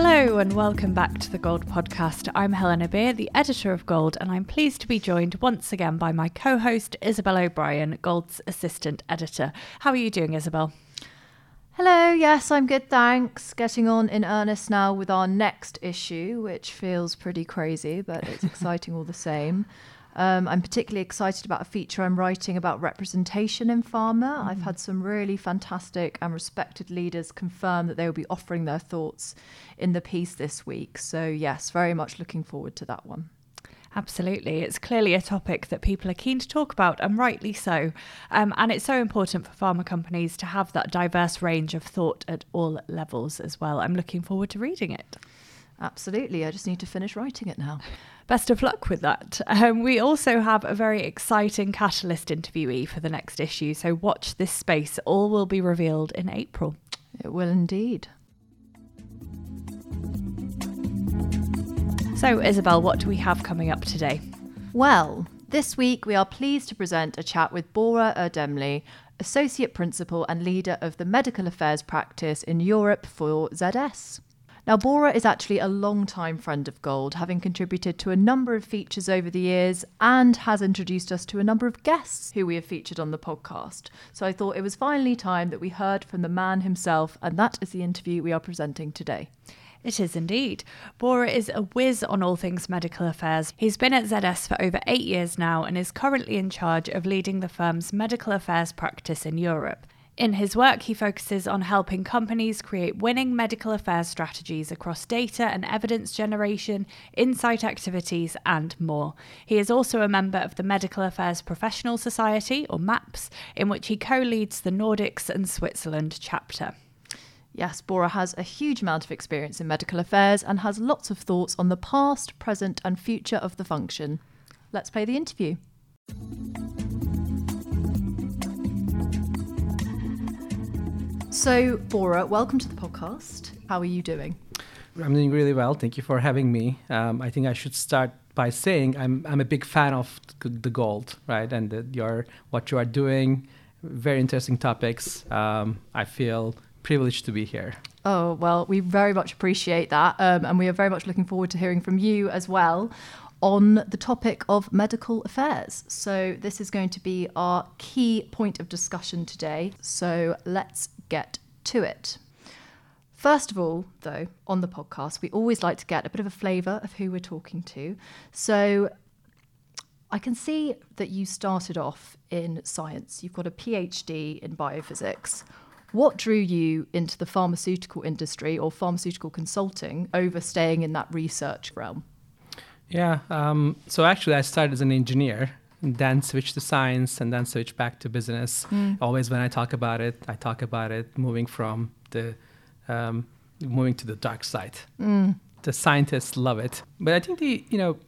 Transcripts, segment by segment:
Hello and welcome back to the Gold Podcast. I'm Helena Beer, the editor of Gold, and I'm pleased to be joined once again by my co host, Isabel O'Brien, Gold's assistant editor. How are you doing, Isabel? Hello, yes, I'm good, thanks. Getting on in earnest now with our next issue, which feels pretty crazy, but it's exciting all the same. Um, I'm particularly excited about a feature I'm writing about representation in pharma. Mm. I've had some really fantastic and respected leaders confirm that they will be offering their thoughts in the piece this week. So, yes, very much looking forward to that one. Absolutely. It's clearly a topic that people are keen to talk about, and rightly so. Um, and it's so important for pharma companies to have that diverse range of thought at all levels as well. I'm looking forward to reading it. Absolutely. I just need to finish writing it now best of luck with that. Um, we also have a very exciting Catalyst interviewee for the next issue, so watch this space. All will be revealed in April. It will indeed. So, Isabel, what do we have coming up today? Well, this week we are pleased to present a chat with Bora Erdemli, Associate Principal and Leader of the Medical Affairs Practice in Europe for ZS. Now, Bora is actually a long-time friend of Gold, having contributed to a number of features over the years and has introduced us to a number of guests who we have featured on the podcast. So I thought it was finally time that we heard from the man himself, and that is the interview we are presenting today. It is indeed. Bora is a whiz on all things medical affairs. He's been at ZS for over eight years now and is currently in charge of leading the firm's medical affairs practice in Europe. In his work, he focuses on helping companies create winning medical affairs strategies across data and evidence generation, insight activities, and more. He is also a member of the Medical Affairs Professional Society, or MAPS, in which he co leads the Nordics and Switzerland chapter. Yes, Bora has a huge amount of experience in medical affairs and has lots of thoughts on the past, present, and future of the function. Let's play the interview. So, Bora, welcome to the podcast. How are you doing? I'm doing really well. Thank you for having me. Um, I think I should start by saying I'm I'm a big fan of the gold, right? And the, your what you are doing, very interesting topics. Um, I feel privileged to be here. Oh well, we very much appreciate that, um, and we are very much looking forward to hearing from you as well on the topic of medical affairs. So, this is going to be our key point of discussion today. So, let's get to it. First of all, though, on the podcast, we always like to get a bit of a flavour of who we're talking to. So, I can see that you started off in science. You've got a PhD in biophysics. What drew you into the pharmaceutical industry or pharmaceutical consulting over staying in that research realm? Yeah. Um, so actually, I started as an engineer, then switch to science, and then switch back to business. Mm. Always, when I talk about it, I talk about it moving from the um, moving to the dark side. Mm. The scientists love it, but I think the you know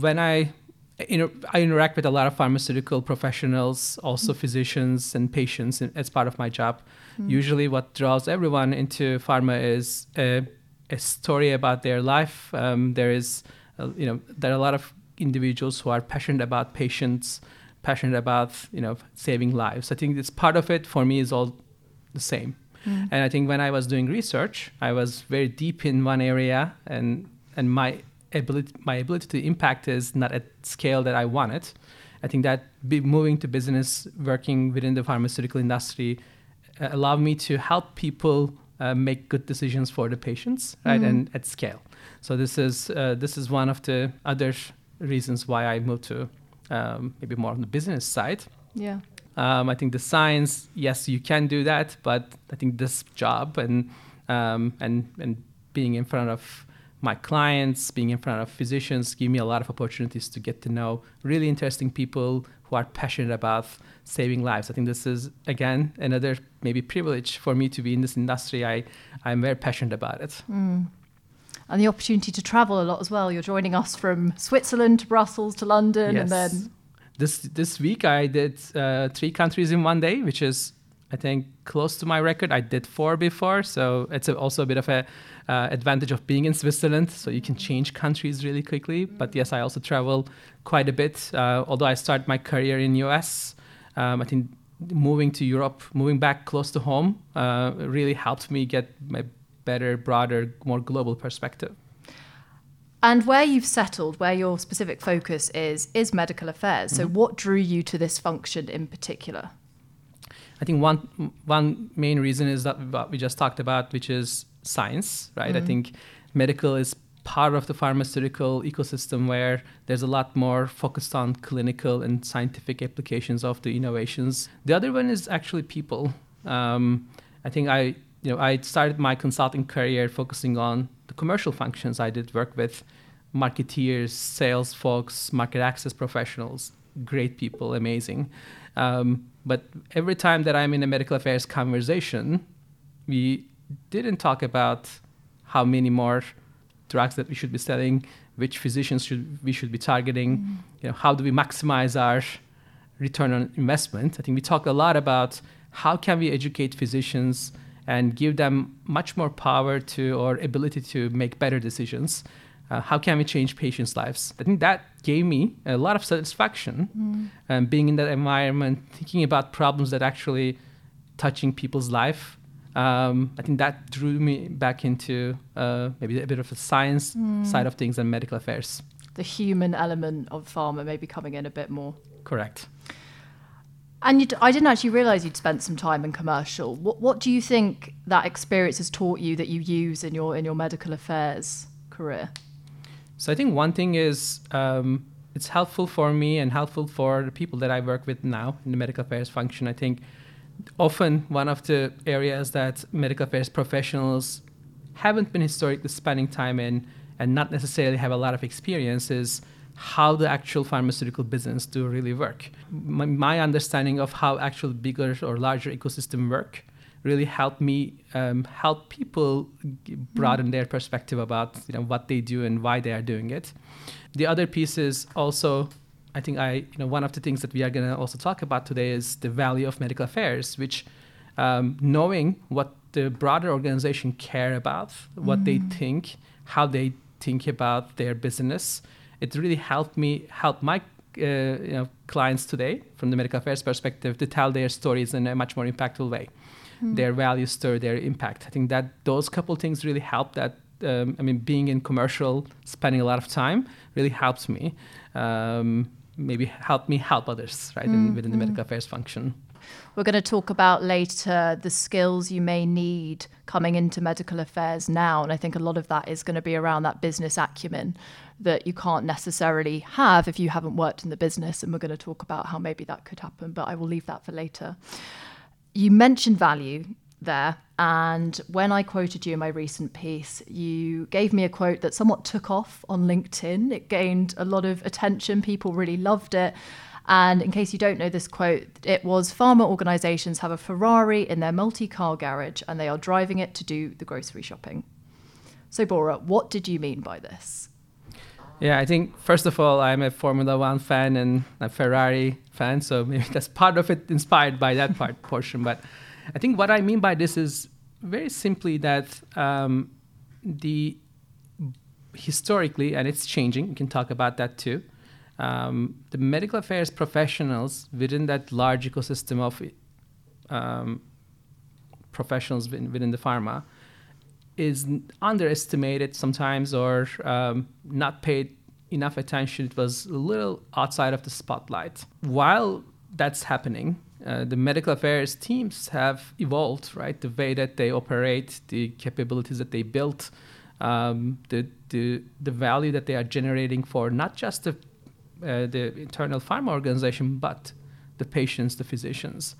when I you know, I interact with a lot of pharmaceutical professionals, also mm. physicians and patients as part of my job. Mm. Usually, what draws everyone into pharma is a, a story about their life. Um, there is uh, you know, there are a lot of individuals who are passionate about patients, passionate about you know saving lives. I think this part of it for me is all the same. Mm. And I think when I was doing research, I was very deep in one area, and and my ability my ability to impact is not at scale that I wanted. I think that moving to business, working within the pharmaceutical industry, uh, allowed me to help people uh, make good decisions for the patients, right, mm. and at scale. So this is uh, this is one of the other reasons why I moved to um, maybe more on the business side. Yeah. Um, I think the science, yes, you can do that, but I think this job and um, and and being in front of my clients, being in front of physicians, give me a lot of opportunities to get to know really interesting people who are passionate about saving lives. I think this is again another maybe privilege for me to be in this industry. I I'm very passionate about it. Mm and the opportunity to travel a lot as well. You're joining us from Switzerland to Brussels to London, yes. and then this this week I did uh, three countries in one day, which is I think close to my record. I did four before, so it's a, also a bit of a uh, advantage of being in Switzerland. So you can change countries really quickly. But yes, I also travel quite a bit. Uh, although I started my career in US, um, I think moving to Europe, moving back close to home, uh, really helped me get my better, broader, more global perspective. And where you've settled, where your specific focus is, is medical affairs. So, mm-hmm. what drew you to this function in particular? I think one one main reason is that what we just talked about, which is science, right? Mm-hmm. I think medical is part of the pharmaceutical ecosystem where there's a lot more focused on clinical and scientific applications of the innovations. The other one is actually people. Um, I think I, you know, I started my consulting career focusing on the commercial functions. I did work with marketeers, sales folks, market access professionals, great people, amazing. Um, but every time that I'm in a medical affairs conversation, we didn't talk about how many more drugs that we should be selling, which physicians should we should be targeting, mm-hmm. you know, how do we maximize our return on investment. I think we talk a lot about how can we educate physicians and give them much more power to or ability to make better decisions. Uh, how can we change patients' lives? I think that gave me a lot of satisfaction, mm. um, being in that environment, thinking about problems that actually touching people's life um, I think that drew me back into uh, maybe a bit of the science mm. side of things and medical affairs. The human element of pharma maybe coming in a bit more. Correct. And I didn't actually realize you'd spent some time in commercial. What, what do you think that experience has taught you that you use in your in your medical affairs career? So I think one thing is um, it's helpful for me and helpful for the people that I work with now in the medical affairs function. I think often one of the areas that medical affairs professionals haven't been historically spending time in and not necessarily have a lot of experience is how the actual pharmaceutical business do really work. My, my understanding of how actual bigger or larger ecosystem work really helped me um, help people broaden mm. their perspective about you know what they do and why they are doing it. The other piece is also I think I, you know, one of the things that we are going to also talk about today is the value of medical affairs, which um, knowing what the broader organization care about, what mm. they think, how they think about their business, it really helped me help my uh, you know, clients today from the medical affairs perspective to tell their stories in a much more impactful way. Mm. Their value story, their impact. I think that those couple things really help that um, I mean, being in commercial, spending a lot of time really helps me. Um, maybe help me help others, right, mm-hmm. in, within the mm. medical affairs function. We're going to talk about later the skills you may need coming into medical affairs now. And I think a lot of that is going to be around that business acumen that you can't necessarily have if you haven't worked in the business. And we're going to talk about how maybe that could happen, but I will leave that for later. You mentioned value there. And when I quoted you in my recent piece, you gave me a quote that somewhat took off on LinkedIn. It gained a lot of attention, people really loved it. And in case you don't know this quote, it was pharma organizations have a Ferrari in their multi car garage and they are driving it to do the grocery shopping. So, Bora, what did you mean by this? Yeah, I think first of all, I'm a Formula One fan and a Ferrari fan, so maybe that's part of it inspired by that part portion. But I think what I mean by this is very simply that um, the historically, and it's changing. We can talk about that too. Um, the medical affairs professionals within that large ecosystem of um, professionals within, within, the pharma is underestimated sometimes or um, not paid enough attention. It was a little outside of the spotlight. While that's happening, uh, the medical affairs teams have evolved, right? The way that they operate, the capabilities that they built, um, the, the, the value that they are generating for not just the, uh, the internal pharma organization, but the patients, the physicians.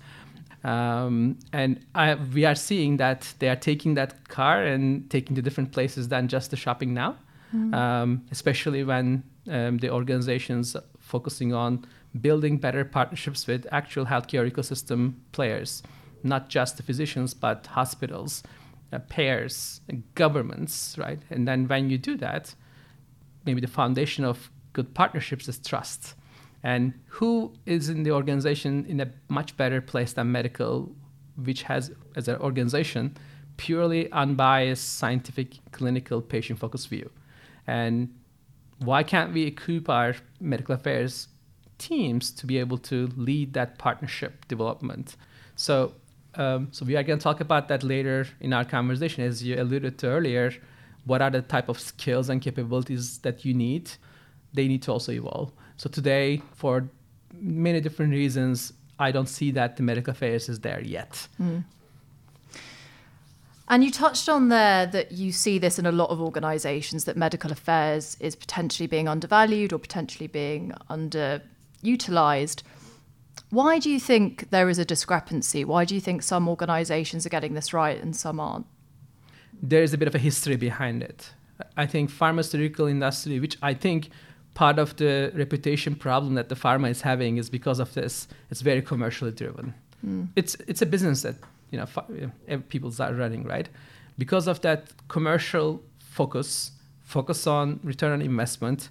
Um, and I, we are seeing that they are taking that car and taking to different places than just the shopping now, mm-hmm. um, especially when um, the organizations focusing on building better partnerships with actual healthcare ecosystem players, not just the physicians, but hospitals, uh, payers, governments, right? And then when you do that, maybe the foundation of good partnerships is trust. And who is in the organization in a much better place than medical, which has, as an organization, purely unbiased, scientific, clinical, patient focused view? And why can't we equip our medical affairs teams to be able to lead that partnership development. So um, so we are going to talk about that later in our conversation, as you alluded to earlier. What are the type of skills and capabilities that you need? They need to also evolve. So today, for many different reasons, I don't see that the medical affairs is there yet. Mm. And you touched on there that you see this in a lot of organisations that medical affairs is potentially being undervalued or potentially being underutilised. Why do you think there is a discrepancy? Why do you think some organisations are getting this right and some aren't? There is a bit of a history behind it. I think pharmaceutical industry, which I think part of the reputation problem that the pharma is having is because of this. It's very commercially driven. Mm. It's it's a business that you know people are running right because of that commercial focus focus on return on investment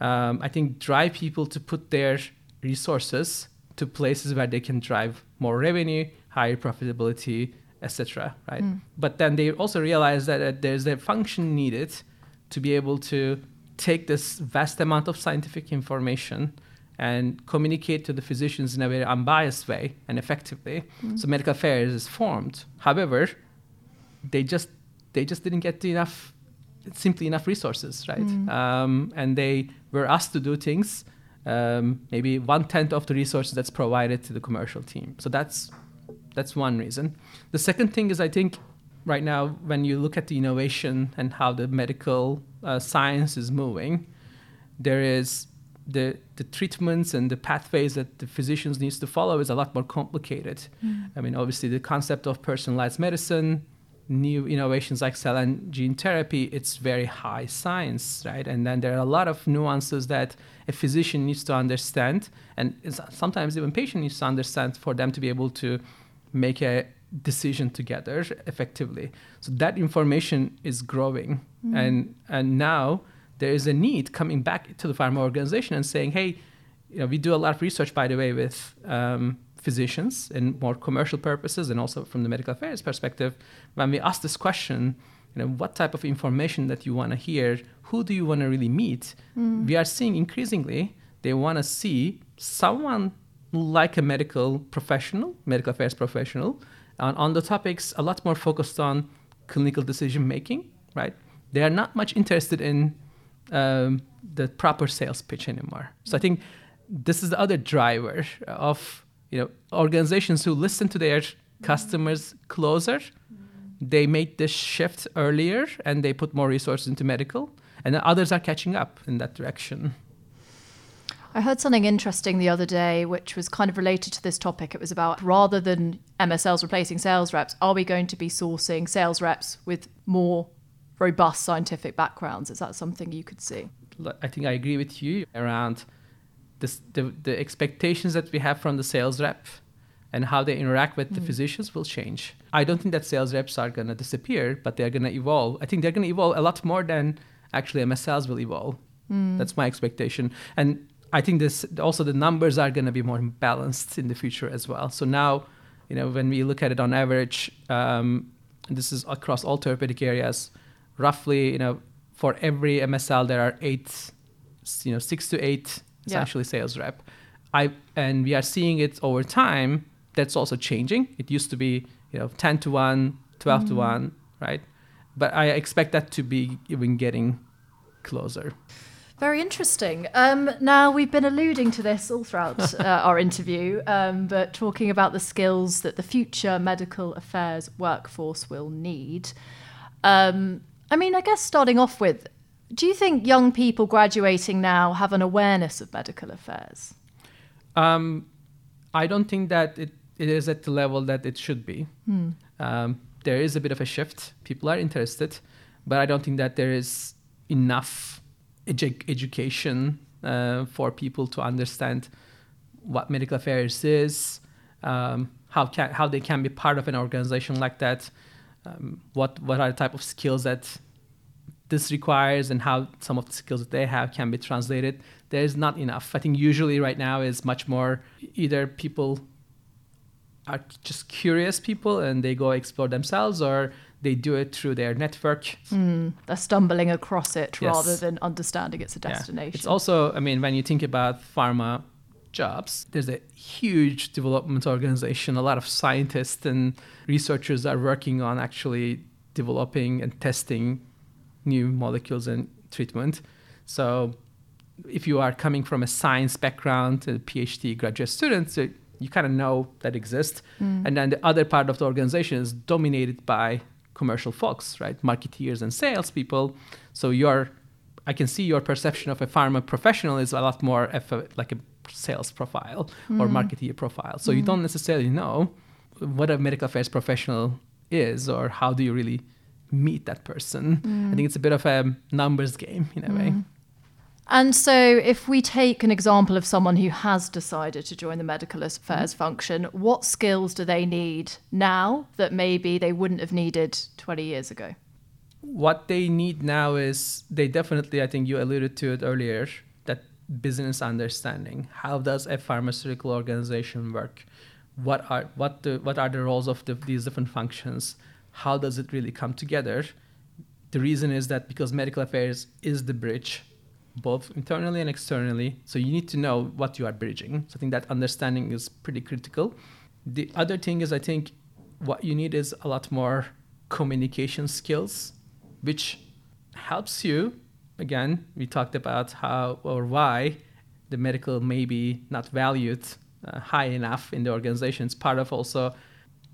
um, i think drive people to put their resources to places where they can drive more revenue higher profitability etc right mm. but then they also realize that uh, there's a function needed to be able to take this vast amount of scientific information and communicate to the physicians in a very unbiased way and effectively. Mm. So medical affairs is formed. However, they just they just didn't get enough simply enough resources, right? Mm. Um, and they were asked to do things um, maybe one tenth of the resources that's provided to the commercial team. So that's that's one reason. The second thing is I think right now when you look at the innovation and how the medical uh, science is moving, there is the the treatments and the pathways that the physicians needs to follow is a lot more complicated. Mm. I mean, obviously, the concept of personalized medicine, new innovations like cell and gene therapy, it's very high science, right? And then there are a lot of nuances that a physician needs to understand, and sometimes even patient needs to understand for them to be able to make a decision together effectively. So that information is growing, mm. and and now there is a need coming back to the pharma organization and saying, hey, you know, we do a lot of research, by the way, with um, physicians and more commercial purposes, and also from the medical affairs perspective. When we ask this question, you know, what type of information that you want to hear, who do you want to really meet? Mm. We are seeing increasingly they want to see someone like a medical professional, medical affairs professional, on, on the topics a lot more focused on clinical decision making, right? They are not much interested in um, the proper sales pitch anymore. So I think this is the other driver of you know organizations who listen to their customers closer. They made this shift earlier and they put more resources into medical, and others are catching up in that direction. I heard something interesting the other day, which was kind of related to this topic. It was about rather than MSLs replacing sales reps, are we going to be sourcing sales reps with more robust scientific backgrounds. Is that something you could see? I think I agree with you around this, the, the expectations that we have from the sales rep and how they interact with mm. the physicians will change. I don't think that sales reps are going to disappear, but they're going to evolve. I think they're going to evolve a lot more than actually MSLs will evolve. Mm. That's my expectation. And I think this also the numbers are going to be more balanced in the future as well. So now, you know, when we look at it on average, um, this is across all therapeutic areas, roughly, you know, for every MSL there are eight, you know, six to eight essentially yeah. sales rep. I and we are seeing it over time. That's also changing. It used to be, you know, 10 to 1, 12 mm. to 1, right? But I expect that to be even getting closer. Very interesting. Um, now, we've been alluding to this all throughout uh, our interview, um, but talking about the skills that the future medical affairs workforce will need. Um, I mean, I guess starting off with, do you think young people graduating now have an awareness of medical affairs? Um, I don't think that it, it is at the level that it should be. Hmm. Um, there is a bit of a shift. People are interested, but I don't think that there is enough edu- education uh, for people to understand what medical affairs is, um, how can, how they can be part of an organization like that um, what what are the type of skills that this requires and how some of the skills that they have can be translated. There is not enough. I think usually right now is much more either people are just curious people and they go explore themselves or they do it through their network mm, they're stumbling across it yes. rather than understanding it's a destination yeah. it's also i mean when you think about pharma jobs. There's a huge development organization. A lot of scientists and researchers are working on actually developing and testing new molecules and treatment. So if you are coming from a science background, a PhD graduate student, so you kind of know that exists. Mm. And then the other part of the organization is dominated by commercial folks, right? Marketeers and salespeople. So your, I can see your perception of a pharma professional is a lot more a, like a sales profile mm. or marketeer profile. So mm. you don't necessarily know what a medical affairs professional is or how do you really meet that person. I think it's a bit of a numbers game in a way. And so, if we take an example of someone who has decided to join the medical affairs mm-hmm. function, what skills do they need now that maybe they wouldn't have needed 20 years ago? What they need now is they definitely, I think you alluded to it earlier, that business understanding. How does a pharmaceutical organization work? What are what the what are the roles of the, these different functions? How does it really come together? The reason is that because medical affairs is the bridge both internally and externally. So you need to know what you are bridging. So I think that understanding is pretty critical. The other thing is, I think what you need is a lot more communication skills, which helps you. Again, we talked about how or why the medical may be not valued uh, high enough in the organization. It's part of also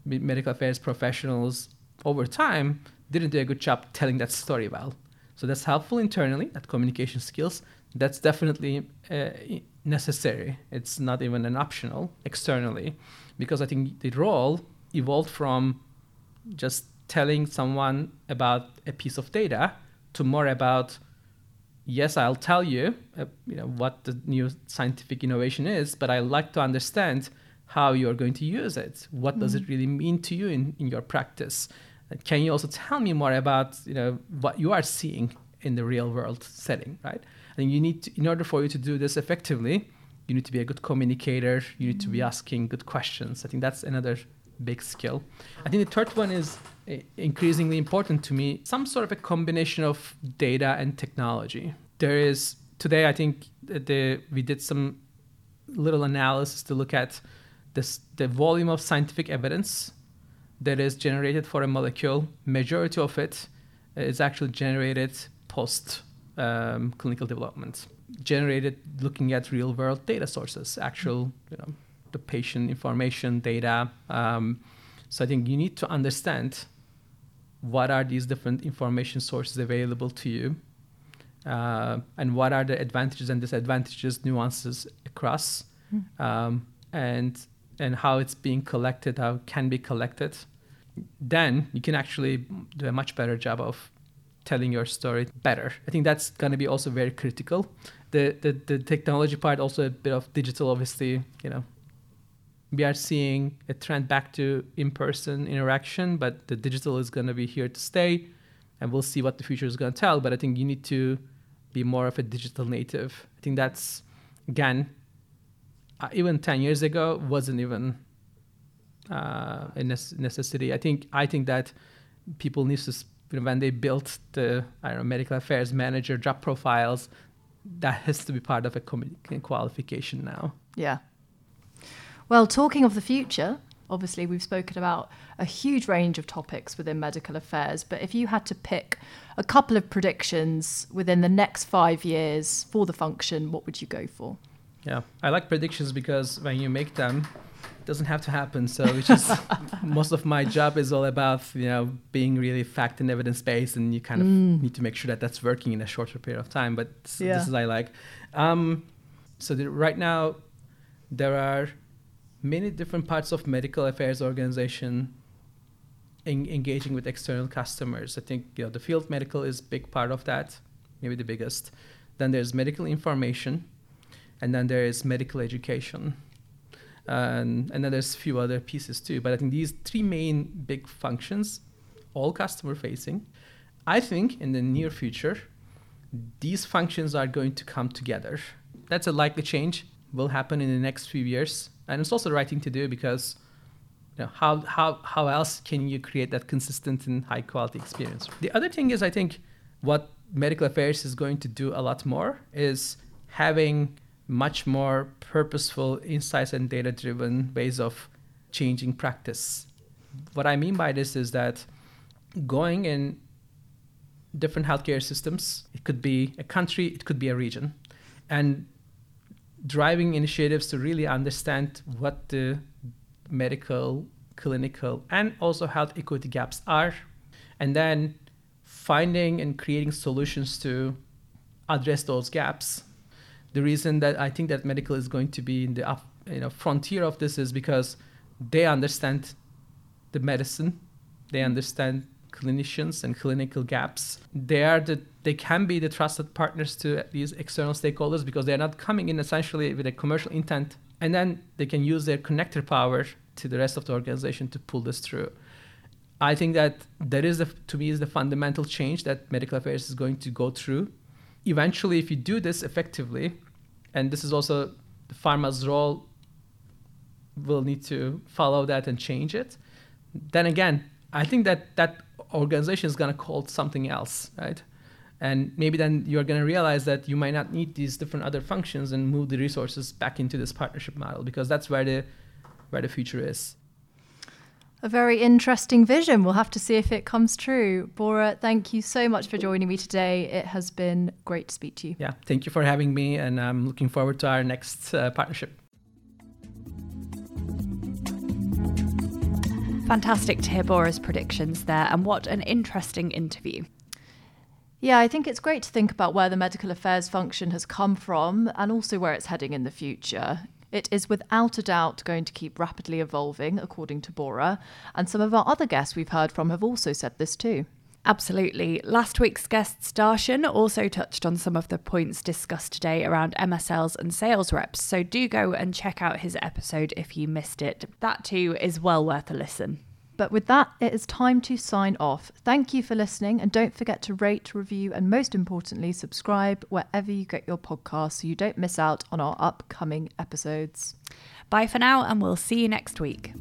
medical affairs professionals over time didn't do a good job telling that story well. So that's helpful internally, that communication skills. That's definitely uh, necessary. It's not even an optional externally, because I think the role evolved from just telling someone about a piece of data to more about yes i'll tell you uh, you know what the new scientific innovation is but I'd like to understand how you're going to use it what mm does it mm. really mean to you in, in your practice can you also tell me more about you know what you are seeing in the real world setting, right? And you need to, in order for you to do this effectively, you need to be a good communicator. You need to be mm-hmm. asking good questions. I think that's another big skill. I think the third one is eh, increasingly important to me. Some sort of a combination of data and technology. There is today. I think the we did some little analysis to look at this the volume of scientific evidence that is generated for a molecule, majority of it is actually generated post um, clinical development, generated looking at real world data sources, actual, you know, the patient information data. Um, so I think you need to understand what are these different information sources available to you, uh, and what are the advantages and disadvantages, nuances across, mm. um, and and how it's being collected, how it can be collected, then you can actually do a much better job of telling your story better. I think that's going to be also very critical. The, the the technology part, also a bit of digital, obviously, you know. We are seeing a trend back to in-person interaction, but the digital is going to be here to stay, and we'll see what the future is going to tell. But I think you need to be more of a digital native. I think that's again uh, even 10 years ago wasn't even uh, a necessity. I think I think that people need to when they built the I don't know medical affairs manager job profiles, that has to be part of a qualification now. Yeah. Well, talking of the future, obviously we've spoken about a huge range of topics within medical affairs, but if you had to pick a couple of predictions within the next five years for the function, what would you go for? Yeah, I like predictions because when you make them, it doesn't have to happen. So which is most of my job is all about you know being really fact and evidence based, and you kind of mm. need to make sure that that's working in a shorter period of time. But yeah. this is I like. Um, so the, right now, there are many different parts of medical affairs organization in, engaging with external customers. I think you know the field medical is big part of that, maybe the biggest. Then there's medical information and then there is medical education. and and then there's a few other pieces too. But I think these three main big functions, all customer facing, I think in the near future, these functions are going to come together. That's a likely change, will happen in the next few years. And it's also the right thing to do because you know, how, how, how else can you create that consistent and high quality experience? The other thing is, I think what medical affairs is going to do a lot more is having much more purposeful, insights and data driven ways of changing practice. What I mean by this is that going in different healthcare systems, it could be a country, it could be a region, and driving initiatives to really understand what the medical, clinical, and also health equity gaps are, and then finding and creating solutions to address those gaps. The reason that I think that medical is going to be in the up, you know, frontier of this is because they understand the medicine, they mm. understand clinicians and clinical gaps. They are the they can be the trusted partners to these external stakeholders because they're not coming in essentially with a commercial intent, and then they can use their connector power to the rest of the organization to pull this through. I think that that is the, to me is the fundamental change that medical affairs is going to go through. Eventually, if you do this effectively, and this is also the pharma's role will need to follow that and change it. Then again, I think that that organization is going to call something else, right? And maybe then you're going to realize that you might not need these different other functions and move the resources back into this partnership model because that's where the where the future is. A very interesting vision. We'll have to see if it comes true. Bora, thank you so much for joining me today. It has been great to speak to you. Yeah, thank you for having me, and I'm looking forward to our next uh, partnership. Fantastic to hear Bora's predictions there, and what an interesting interview. Yeah, I think it's great to think about where the medical affairs function has come from and also where it's heading in the future. It is without a doubt going to keep rapidly evolving, according to Bora, and some of our other guests we've heard from have also said this too. Absolutely. Last week's guest, Darshan, also touched on some of the points discussed today around MSLs and sales reps. So do go and check out his episode if you missed it. That too is well worth a listen. But with that, it is time to sign off. Thank you for listening, and don't forget to rate, review, and most importantly, subscribe wherever you get your podcasts so you don't miss out on our upcoming episodes. Bye for now, and we'll see you next week.